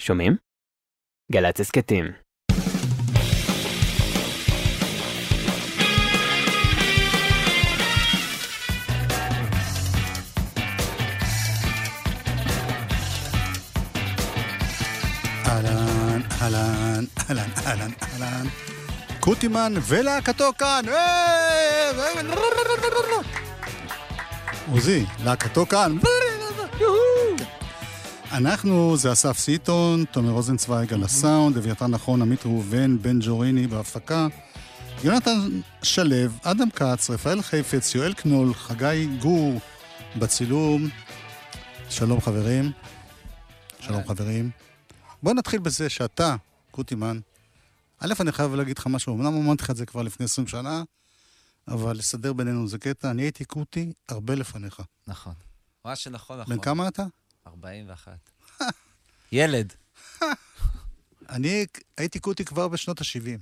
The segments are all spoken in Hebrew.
שומעים? גל"צ הסכתים. אהלן, אהלן, אהלן, אהלן, אהלן. קוטימן ולהקתו כאן! עוזי, להקתו כאן. אנחנו, זה אסף סיטון, תומר רוזנצוויג על הסאונד, אביתר נכון, עמית ראובן, בן ג'וריני בהפקה, יונתן שלו, אדם כץ, רפאל חיפץ, יואל קנול, חגי גור בצילום. שלום חברים. שלום חברים. בוא נתחיל בזה שאתה, קוטימן, א', אני חייב להגיד לך משהו, אמנם אמרתי לך את זה כבר לפני 20 שנה, אבל לסדר בינינו זה קטע, אני הייתי קוטי הרבה לפניך. נכון. מה שנכון, נכון. בן כמה אתה? 41. ילד. אני הייתי קוטי כבר בשנות ה-70.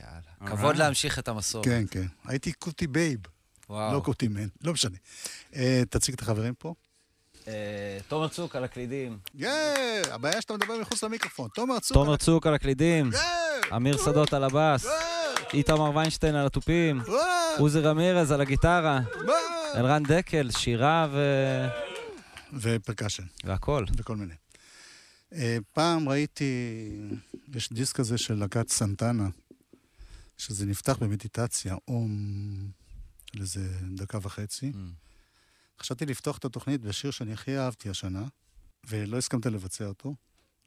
יאללה. כבוד להמשיך את המסורת. כן, כן. הייתי קוטי babe, וואו. לא קוטי מן, לא משנה. אה, תציג את החברים פה. אה, תומר צוק על הקלידים. יא! הבעיה שאתה מדבר מחוץ למיקרופון. תומר צוק. תומר צוק על הקלידים, יא! אמיר שדות על הבאס! איתמר ויינשטיין על התופים! עוזי רמירז על הגיטרה! אלרן דקל, שירה ו... ופרקשן. והכל. וכל מיני. אה, פעם ראיתי, יש דיסק כזה של להקת סנטנה, שזה נפתח במדיטציה, אום, של איזה דקה וחצי. Mm. חשבתי לפתוח את התוכנית בשיר שאני הכי אהבתי השנה, ולא הסכמת לבצע אותו.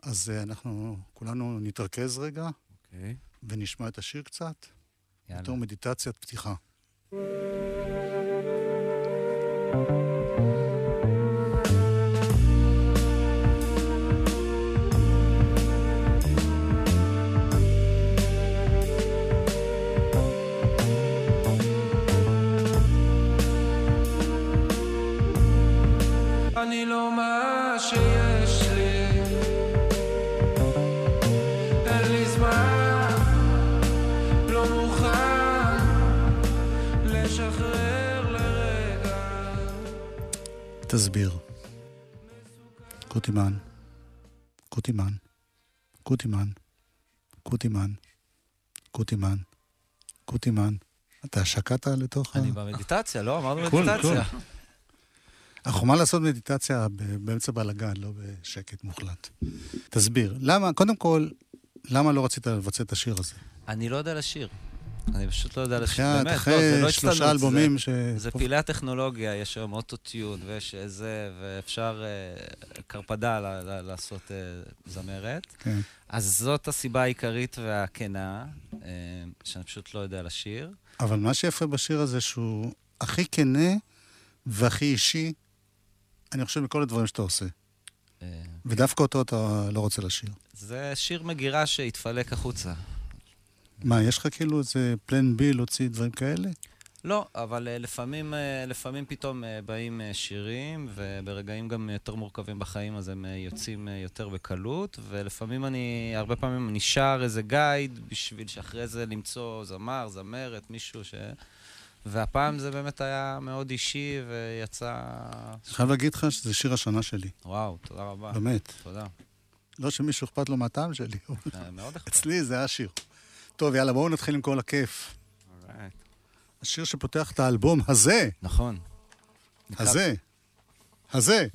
אז אה, אנחנו כולנו נתרכז רגע אוקיי. ונשמע את השיר קצת, יאללה. בתור מדיטציית פתיחה. אני לא מה שיש לי אין לי זמן לא מוכן לשחרר לרגע תסביר. קוטימן, קוטימן, קוטימן, קוטימן, קוטימן, קוטימן. אתה שקעת לתוך ה... אני במדיטציה, לא? אמרנו מדיטציה. קול. החומה לעשות מדיטציה באמצע בלאגן, לא בשקט מוחלט. תסביר, למה, קודם כל, למה לא רצית לבצע את השיר הזה? אני לא יודע לשיר. אני פשוט לא יודע לשיר. באמת, לא, זה אחרי לא שלושה הצטנות, אלבומים ש... זה- פילי הטכנולוגיה, יש היום אוטוטיון ויש זה, ואפשר אה, קרפדה ל- ל- לעשות אה, זמרת. כן. אז זאת הסיבה העיקרית והכנה, אה, שאני פשוט לא יודע לשיר. אבל מה שיפה בשיר הזה, שהוא הכי כנה והכי אישי, אני חושב, מכל הדברים שאתה עושה. אה, ודווקא אותו אתה לא רוצה לשיר. זה שיר מגירה שהתפלק החוצה. מה, יש לך כאילו איזה פלן בי להוציא דברים כאלה? לא, אבל אה, לפעמים, אה, לפעמים פתאום באים שירים, וברגעים גם יותר מורכבים בחיים, אז הם יוצאים יותר בקלות, ולפעמים אני, הרבה פעמים אני שר איזה גייד, בשביל שאחרי זה למצוא זמר, זמרת, מישהו ש... והפעם זה באמת היה מאוד אישי, ויצא... אני חייב להגיד לך שזה שיר השנה שלי, וואו, תודה רבה. באמת. תודה. לא שמישהו אכפת לו מהטעם שלי, אה, מאוד אכפת. אצלי זה היה שיר. טוב, יאללה, בואו נתחיל עם כל הכיף. השיר שפותח את האלבום הזה, נכון. הזה, הזה.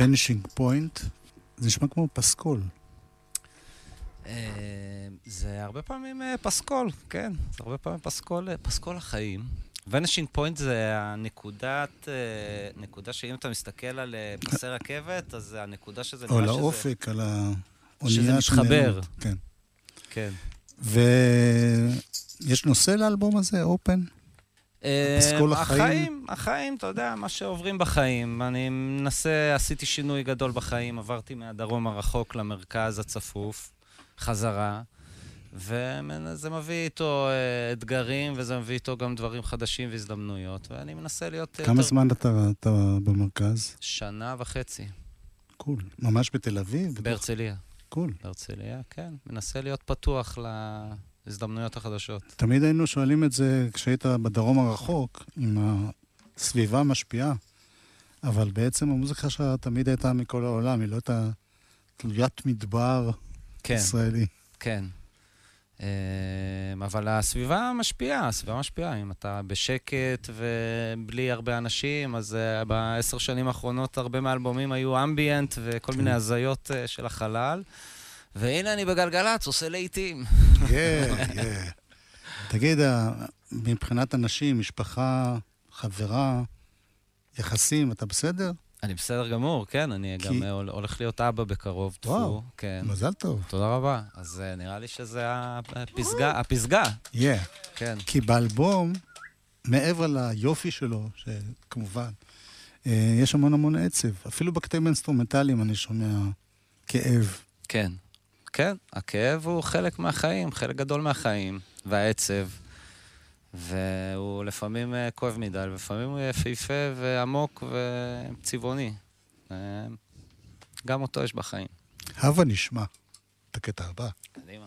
Vanishing Point, זה נשמע כמו פסקול. אה, זה הרבה פעמים אה, פסקול, כן. זה הרבה פעמים פסקול, אה, פסקול החיים. Vanishing Point זה הנקודת, נקודה שאם אתה מסתכל על פסי רכבת, אז זה הנקודה שזה או נראה שזה... לאופק, על האונייה שזה מתחבר. כן. כן. ויש נושא לאלבום הזה, Open? פסקול אה, החיים? החיים, החיים, אתה יודע, מה שעוברים בחיים. אני מנסה, עשיתי שינוי גדול בחיים, עברתי מהדרום הרחוק למרכז הצפוף, חזרה, וזה מביא איתו אה, אתגרים, וזה מביא איתו גם דברים חדשים והזדמנויות, ואני מנסה להיות... כמה יותר- זמן אתה, אתה במרכז? שנה וחצי, קול. ממש בתל אביב? בהרצליה. קול. בהרצליה, כן. מנסה להיות פתוח להזדמנויות החדשות. תמיד היינו שואלים את זה כשהיית בדרום הרחוק, אם הסביבה משפיעה, אבל בעצם המוזיקה שלך תמיד הייתה מכל העולם, היא לא הייתה תלוית מדבר כן. ישראלי. כן. אמ, אבל הסביבה משפיעה, הסביבה משפיעה. אם אתה בשקט ובלי הרבה אנשים, אז אה, בעשר שנים האחרונות הרבה מהאלבומים היו אמביאנט וכל מיני הזיות אה, של החלל. והנה אני בגלגלצ, עושה להיטים. כן, כן. תגיד, ה- מבחינת אנשים, משפחה, חברה, יחסים, אתה בסדר? אני בסדר גמור, כן, אני כי- גם אה, הול- הולך להיות אבא בקרוב, טפו. וואו. כן. מזל טוב. תודה רבה. אז אה, נראה לי שזה הפסגה, הפסגה, Yeah. כן. כי באלבום, מעבר ליופי שלו, שכמובן, אה, יש המון המון עצב. אפילו בקטעים האינסטרומנטליים אני שומע כאב. כן. כן, הכאב הוא חלק מהחיים, חלק גדול מהחיים, והעצב. והוא לפעמים אה, כואב מדי, ולפעמים הוא יפהפה ועמוק וצבעוני. אה, גם אותו יש בחיים. הבה נשמע את הקטע הבא. קדימה.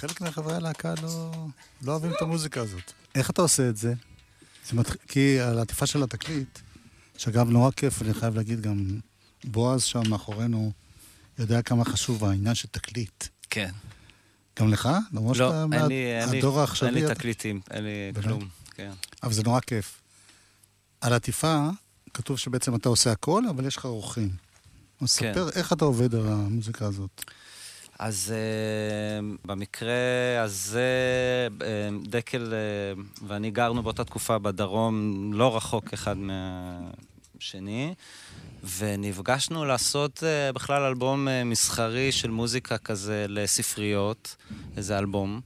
חלק מחברי הלהקה לא, לא אוהבים את המוזיקה הזאת. איך אתה עושה את זה? זה מתח... כי על העטיפה של התקליט, שאגב, נורא כיף, אני חייב להגיד גם, בועז שם מאחורינו יודע כמה חשוב העניין של תקליט. כן. גם לך? למרות לא, שאתה אין לי, אין לי, מהדור אין העכשווי, לי אתה- תקליטים, אין לי באמת? כלום. כן. אבל זה נורא כיף. על העטיפה כתוב שבעצם אתה עושה הכל, אבל יש לך אורחים. אז כן. ספר איך אתה עובד על המוזיקה הזאת. אז uh, במקרה הזה, uh, דקל uh, ואני גרנו באותה תקופה בדרום, לא רחוק אחד מהשני, ונפגשנו לעשות uh, בכלל אלבום uh, מסחרי של מוזיקה כזה לספריות, איזה אלבום.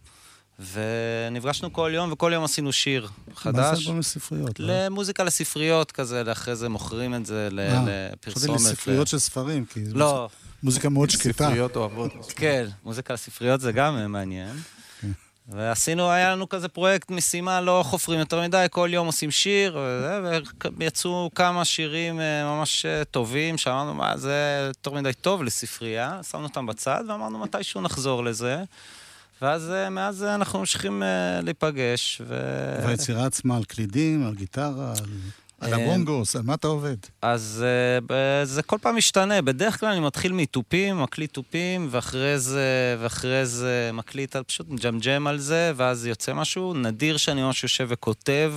ונפגשנו כל יום, וכל יום עשינו שיר מה חדש. זה אלבום לספריות? לא? למוזיקה לספריות כזה, ואחרי זה מוכרים את זה ל- אה, לפרסומת. חשבתי לספריות של ספרים, כי לא, מוזיקה מאוד שקטה. ספריות אוהבות. כן, מוזיקה לספריות זה גם מעניין. ועשינו, היה לנו כזה פרויקט משימה, לא חופרים יותר מדי, כל יום עושים שיר, ויצאו כמה שירים אה, ממש אה, טובים, שאמרנו, מה, זה יותר מדי טוב לספרייה, שמנו אותם בצד, ואמרנו, מתישהו נחזור לזה. ואז אה, מאז אנחנו ממשיכים להיפגש, ו... והיצירה עצמה על קלידים, על גיטרה, על- על אה, הבונגוס, על מה אתה עובד? אז ב- זה כל פעם משתנה. בדרך כלל אני מתחיל מתופים, מקליט תופים, ואחרי זה, ואחרי זה מקליט, פשוט מג'מג'ם על זה, ואז יוצא משהו. נדיר שאני ממש יושב וכותב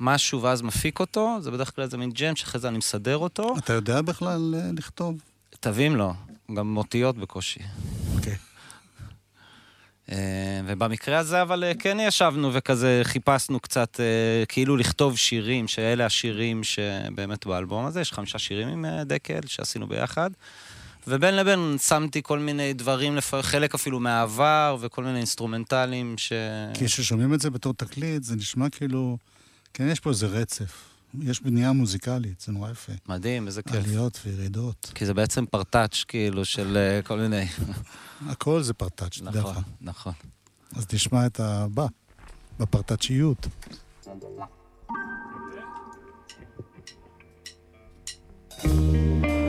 משהו ואז מפיק אותו, זה בדרך כלל איזה מין ג'ם שאחרי זה אני מסדר אותו. אתה יודע בכלל אה, לכתוב? תווים לא, גם אותיות בקושי. אוקיי. אה, ובמקרה הזה, אבל אה, כן ישבנו וכזה חיפשנו קצת, אה, כאילו לכתוב שירים, שאלה השירים שבאמת באלבום הזה, יש חמישה שירים עם אה, דקל שעשינו ביחד. ובין לבין שמתי כל מיני דברים, חלק אפילו מהעבר, וכל מיני אינסטרומנטלים ש... כי כששומעים את זה בתור תקליט, זה נשמע כאילו... כן, יש פה איזה רצף. יש בנייה מוזיקלית, זה נורא יפה. מדהים, איזה כיף. עליות וירידות. כי זה בעצם פרטאץ', כאילו, של אה, כל מיני... הכל זה פרטאץ', תדע לך. נכון, נכון. אז תשמע את הבא, בפרטאצ'יות. If you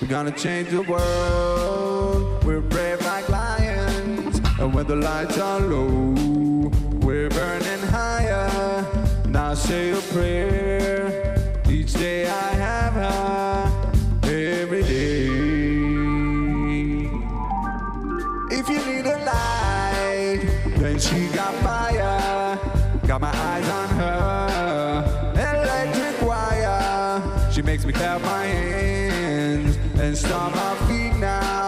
We're gonna change the world. We're brave like lions. And when the lights are low, we're burning higher. Now say a prayer. Each day I have her. Every day. If you need a light, then she got fire. Got my eyes on her. We clap our hands and stomp my feet now.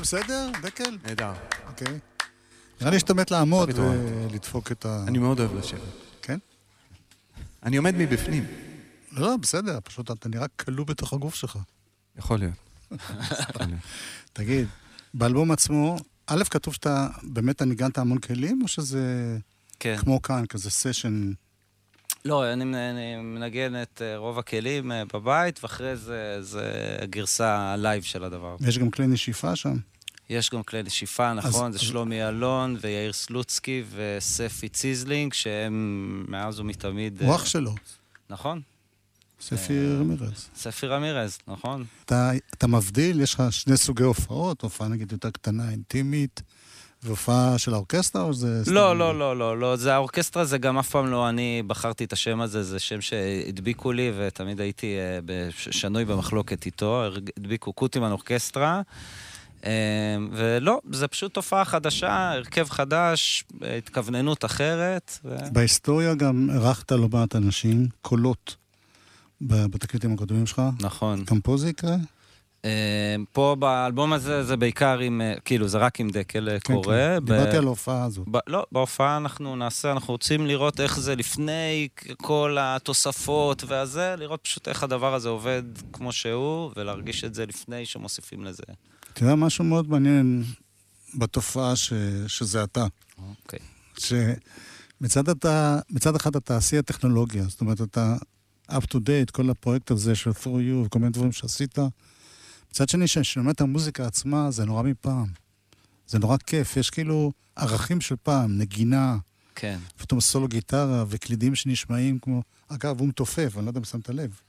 הכל בסדר, דקל? נהדר. אוקיי. נראה לי שאתה מת לעמוד? ולדפוק את ה... אני מאוד אוהב לשבת. כן? אני עומד מבפנים. לא, לא, בסדר, פשוט אתה נראה כלוא בתוך הגוף שלך. יכול להיות. תגיד, באלבום עצמו, א', כתוב שאתה באמת ניגנת המון כלים, או שזה כן. כמו כאן, כזה סשן? לא, אני, מנ- אני מנגן את אה, רוב הכלים אה, בבית, ואחרי זה, זה הגרסה ה live של הדבר. ויש גם כלי נשיפה שם? יש גם כלי נשיפה, נכון, זה אז- שלומי אלון ויאיר סלוצקי וספי ציזלינג, שהם מאז ומתמיד... הוא אה, אח שלו, נכון, ספי רמירז. ספי רמירז, נכון. אתה, אתה מבדיל, יש לך שני סוגי הופעות, הופעה נגיד יותר קטנה, אינטימית, והופעה של ה orchestra, או זה... לא, לא, לא, לא, לא, זה ה orchestra, זה גם אף פעם לא אני בחרתי את השם הזה, זה שם שהדביקו לי, ותמיד הייתי אה, שנוי במחלוקת איתו, הדביקו קוטימן אורקסטרה. אה, ולא, זה פשוט תופעה חדשה, הרכב חדש, התכווננות אחרת. ו... בהיסטוריה גם אירחת לא מעט אנשים, קולות, בתקליטים הקודמים שלך. נכון. גם פה זה יקרה? אה, פה באלבום הזה זה בעיקר עם, אה, כאילו, זה רק עם דקל אה, כן, קורא. כן. ב- דיברתי על ההופעה הזאת. ב- לא, בהופעה אנחנו נעשה, אנחנו רוצים לראות איך זה לפני כל התוספות והזה, לראות פשוט איך הדבר הזה עובד כמו שהוא, ולהרגיש את זה לפני שמוסיפים לזה. אתה יודע, משהו מאוד מעניין בתופעה ש... שזה אתה. אוקיי. שמצד אתה, מצד אחד אתה שיא הטכנולוגיה, זאת אומרת, אתה up to date, כל הפרויקט הזה של through you וכל מיני דברים שעשית. מצד שני, כשאני שומע את המוזיקה עצמה, זה נורא מפעם. זה נורא כיף, יש כאילו ערכים של פעם, נגינה, כן. פתאום סולו גיטרה וקלידים שנשמעים כמו... אגב, הוא מתופף, אני לא יודע אם שמת לב.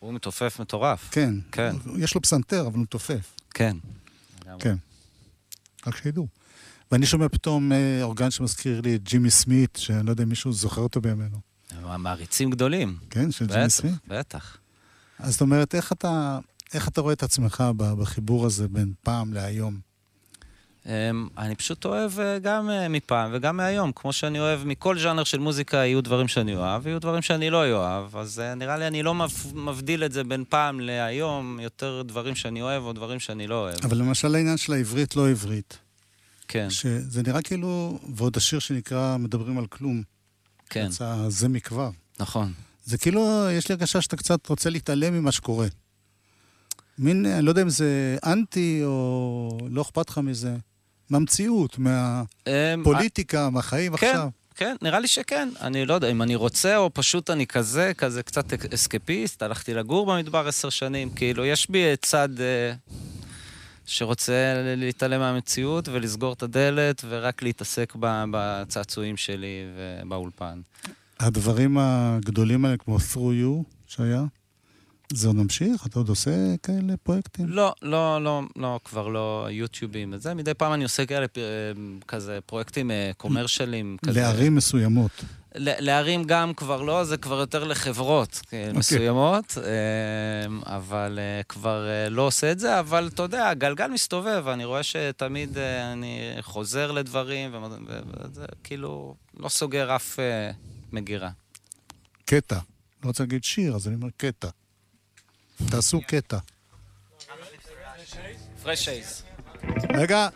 הוא מתופף מטורף. כן. כן. יש לו פסנתר, אבל הוא מתופף. כן. כן. רק שידעו. ואני שומע פתאום אה, אורגן שמזכיר לי את ג'ימי סמית, שאני לא יודע אם מישהו זוכר אותו בימינו. מעריצים גדולים. כן, של ג'ימי סמית. בטח. אז זאת אומרת, איך אתה, איך אתה רואה את עצמך בחיבור הזה בין פעם להיום? אמ, אני פשוט אוהב אה, גם אה, מפעם וגם מהיום. כמו שאני אוהב, מכל ז'אנר של מוזיקה יהיו דברים שאני אוהב, ויהיו דברים שאני לא אוהב. אז אה, נראה לי אני לא מב- מבדיל את זה בין פעם להיום, יותר דברים שאני אוהב או דברים שאני לא אוהב. אבל למשל העניין של העברית, לא עברית. כן, שזה נראה כאילו, ועוד השיר שנקרא מדברים על כלום. כן, יצא זה מכבר. נכון. זה כאילו, יש לי הרגשה שאתה קצת רוצה להתעלם ממה שקורה. מין, אני לא יודע אם זה אנטי או לא אכפת לך מזה. מהמציאות, אמ, מהפוליטיקה, מהחיים כן, עכשיו. כן, נראה לי שכן. אני לא יודע אם אני רוצה או פשוט אני כזה, כזה קצת אסקפיסט. הלכתי לגור במדבר עשר שנים. כאילו, יש בי צד אה, שרוצה להתעלם מהמציאות ולסגור את הדלת ורק להתעסק בצעצועים שלי ובאולפן. הדברים הגדולים האלה, כמו through you, שהיה, זה עוד ממשיך? אתה עוד עושה כאלה פרויקטים? לא, לא, לא, לא, כבר לא יוטיובים וזה. מדי פעם אני עושה כאלה, אה, כזה פרויקטים אה, קומרשלים. כזה. לערים מסוימות. לערים גם כבר לא, זה כבר יותר לחברות okay. מסוימות, אה, אבל כבר לא עושה את זה, אבל אתה יודע, הגלגל מסתובב, אני רואה שתמיד אני חוזר לדברים, וזה כאילו לא סוגר אף מגירה. קטע. לא רוצה להגיד שיר, אז אני אומר קטע. תעשו קטע. פרש אייז. רגע.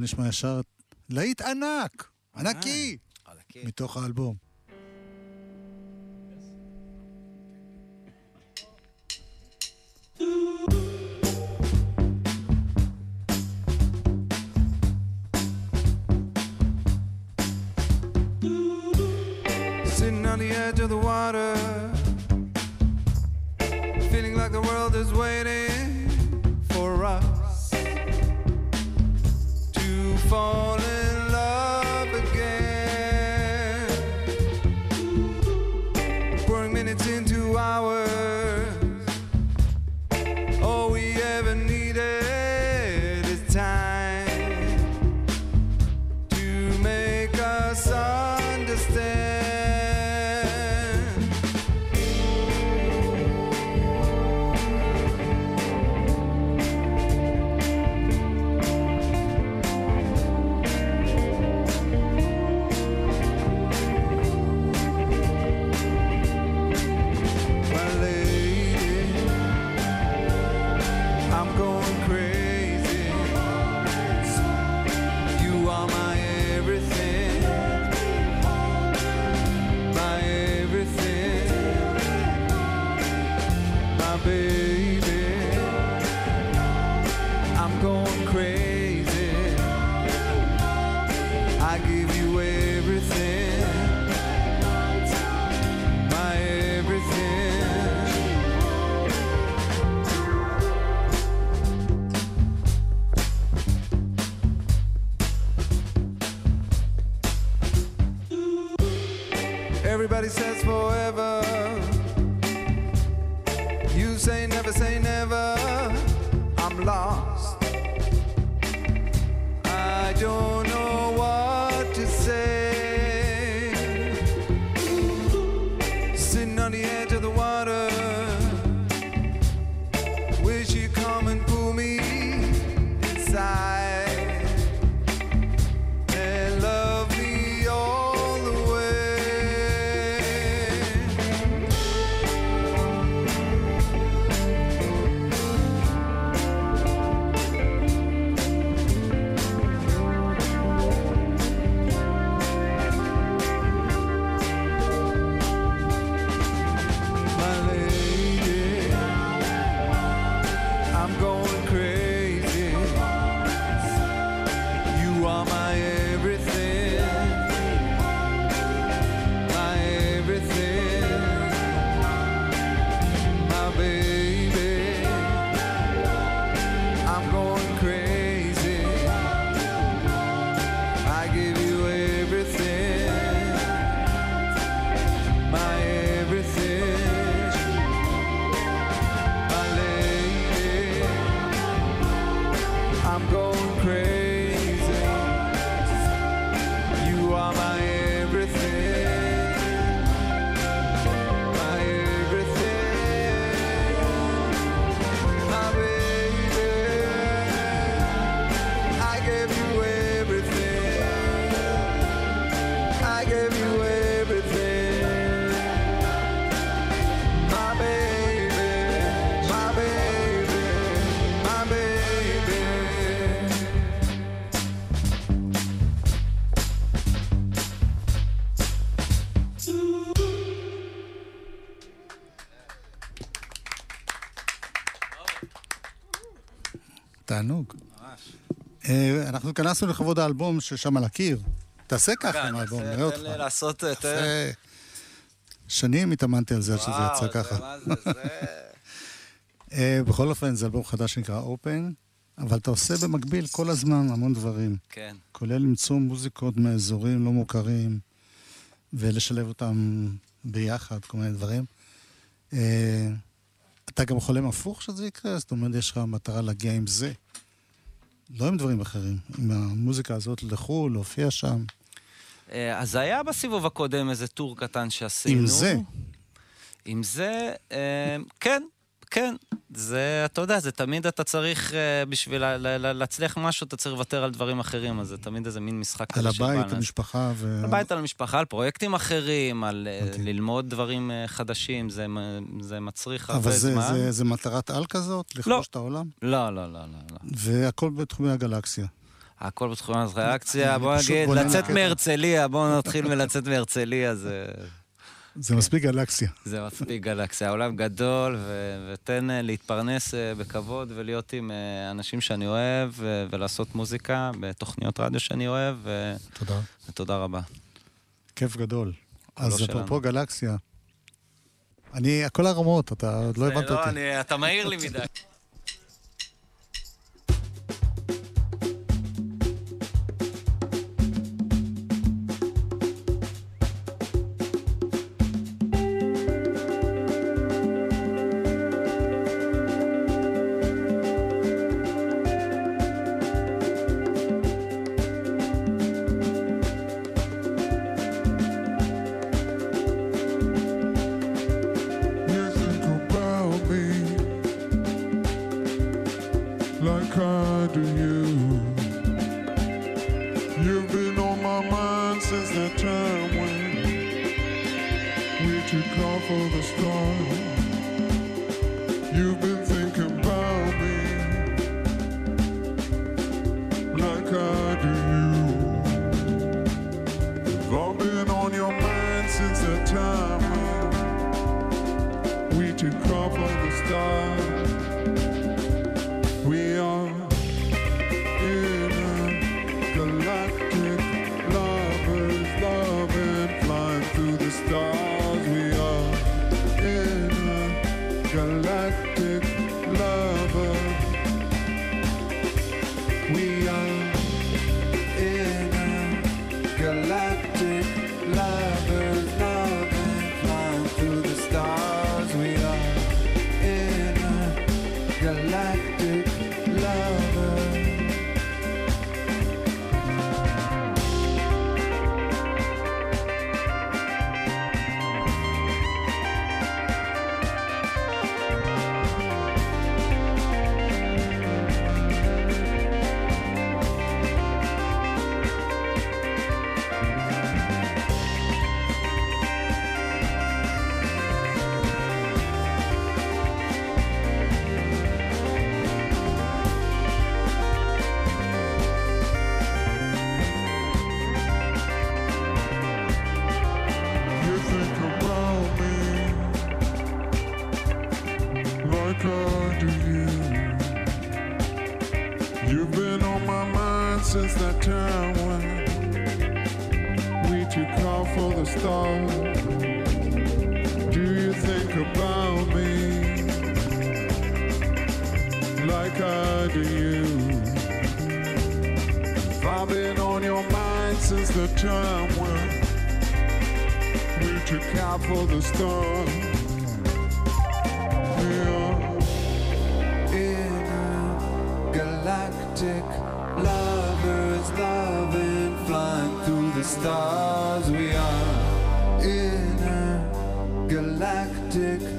טוב, בוא נשמע ישר להיט ענק, ענקי, חלקים. מתוך האלבום. into our אנחנו התכנסנו לכבוד האלבום ששם על הקיר. תעשה ככה עם האלבום, נראה אותך. תן לי לעשות... יפה. שנים התאמנתי על זה שזה יצא זה ככה. אה, בכל אופן, זה אלבום חדש שנקרא אופן, אבל אתה עושה במקביל כל הזמן המון דברים, כן. כולל למצוא מוזיקות מאזורים לא מוכרים, ולשלב אותם ביחד, כל מיני דברים. אה, אתה גם חולם הפוך שזה יקרה? זאת אומרת, יש לך מטרה להגיע עם זה. לא עם דברים אחרים, עם המוזיקה הזאת לחו"ל, להופיע שם. אה, אז היה בסיבוב הקודם איזה טור קטן שעשינו. עם זה. עם זה, אה, כן, כן, זה, אתה יודע, זה תמיד אתה צריך, אה, בשביל להצליח משהו, אתה צריך לוותר על דברים אחרים, אז זה תמיד איזה מין משחק כזה. על הבית, על המשפחה ו... על הבית, על המשפחה, על פרויקטים אחרים, על אה, אוקיי. ללמוד דברים אה, חדשים, זה, מצריך הרבה זמן. אבל זה, מטרת על כזאת? לא. לכבוש את העולם? לא, לא, לא, לא, לא. והכל בתחומי הגלקסיה. הכל בתחומי הגלקסיה, בוא נגיד, לצאת מהרצליה, בואו נתחיל מלצאת מהרצליה, זה... זה מספיק גלקסיה. זה מספיק גלקסיה. העולם גדול, ותן אה, להתפרנס אה, בכבוד ולהיות עם אה, אנשים שאני אוהב, ולעשות מוזיקה בתוכניות רדיו שאני אוהב. תודה. ותודה רבה. כיף גדול. לא אז אפרופו גלקסיה, אני, הכל הרמות, אתה עוד לא הבנת לא, אותי. לא, אתה מהיר לי מדי. To you call for the storm? Do you think about me like I do you? I've been on your mind since the time when we took out for the storm. We are in a galactic lovers love the stars we are in a galactic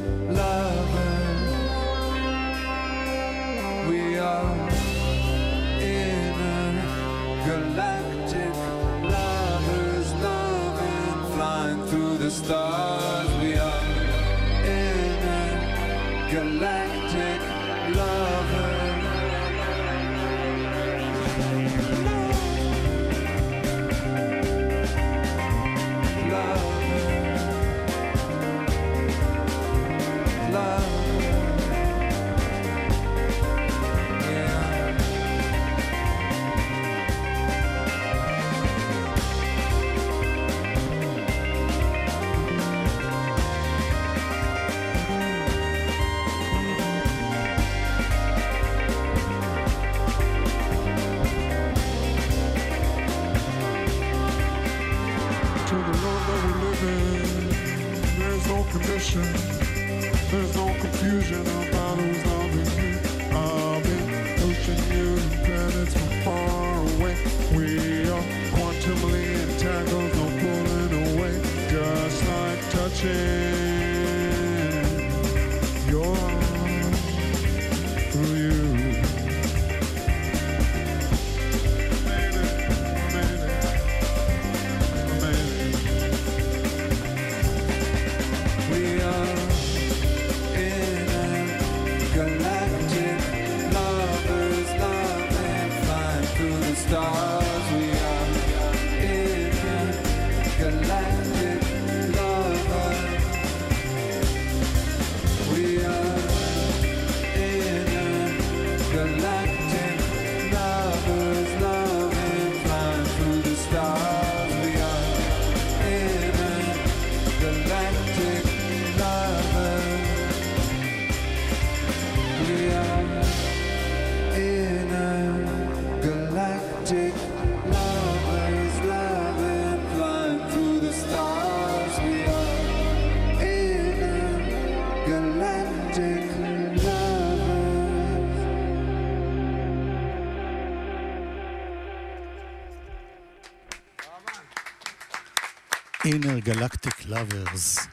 Inner Galactic Lovers.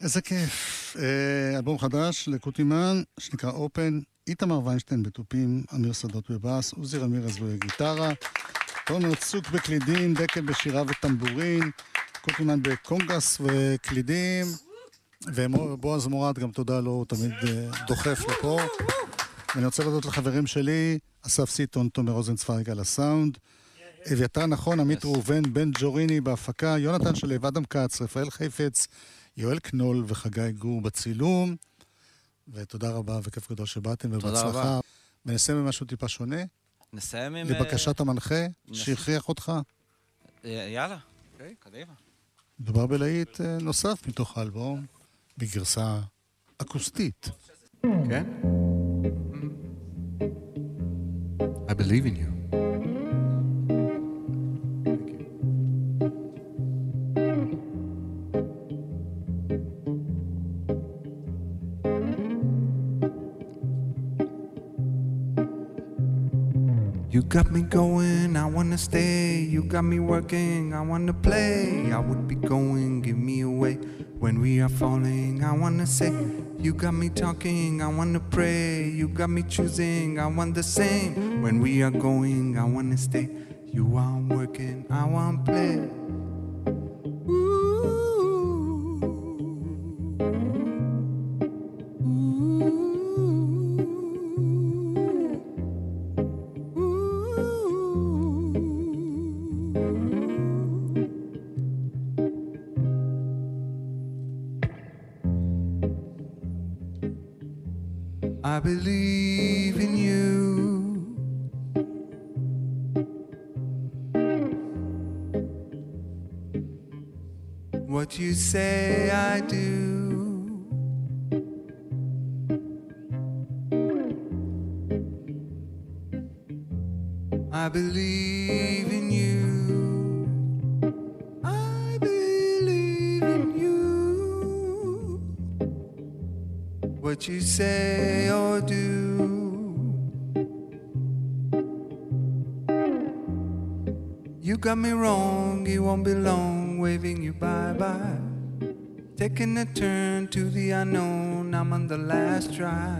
איזה כיף. אה, אלבום חדש לקוטימן, שנקרא Open, איתמר ויינשטיין בתופים, אמיר שדות בבאס, עוזי רמירז בגיטרה, תומר צוק בקלידים, דקל בשירה וטמבורין, קוטימן בקונגס וקלידים, ובועז מורד, גם תודה לו, הוא תמיד אה, דוחף לפה. ואני רוצה להודות לחברים שלי, אסף סיטון, תומר רוזנצוויג על הסאונד. אביתר נכון, עמית ראובן, בן ג'וריני בהפקה, יונתן שלו, אדם כץ, רפאל חיפץ, יואל קנול וחגי גור בצילום. ותודה רבה וכיף גדול שבאתם, ובהצלחה. ונסיים עם משהו טיפה שונה, נסיים עם... לבקשת המנחה, נס- שהכריח אותך. אה, יאללה, קדימה. מדובר בלהיט אה, נוסף מתוך האלבום, בגרסה אקוסטית. כן? I believe in you. You got me going, I wanna stay. You got me working, I wanna play. I would be going, give me away. When we are falling, I wanna say. You got me talking, I wanna pray. You got me choosing, I want the same. When we are going, I wanna stay. You are working, I want play. Say, I do. I believe in you. I believe in you. What you say the last try.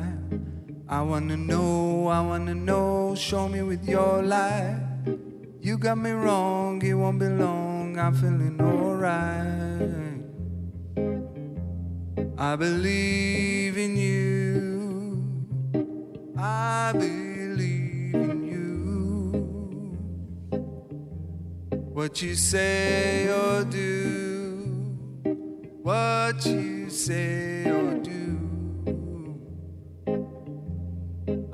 I wanna know, I wanna know, show me with your light. You got me wrong, it won't be long, I'm feeling alright. I believe in you. I believe in you. What you say or do, what you say or do.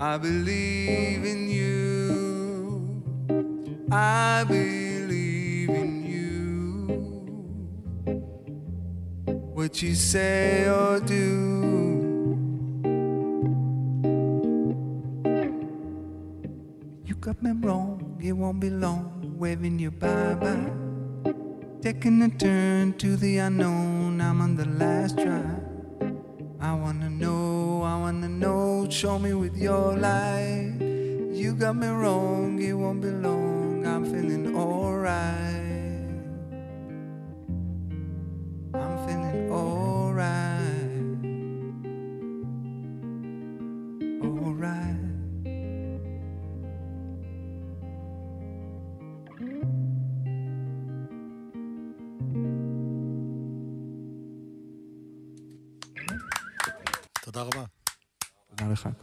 I believe in you. I believe in you. What you say or do. You got me wrong, it won't be long, waving you bye bye. Taking a turn to the unknown, I'm on the last try. I wanna show me with your light. You got me wrong, it won't be long, I'm feeling alright. תודה רבה. תודה לך.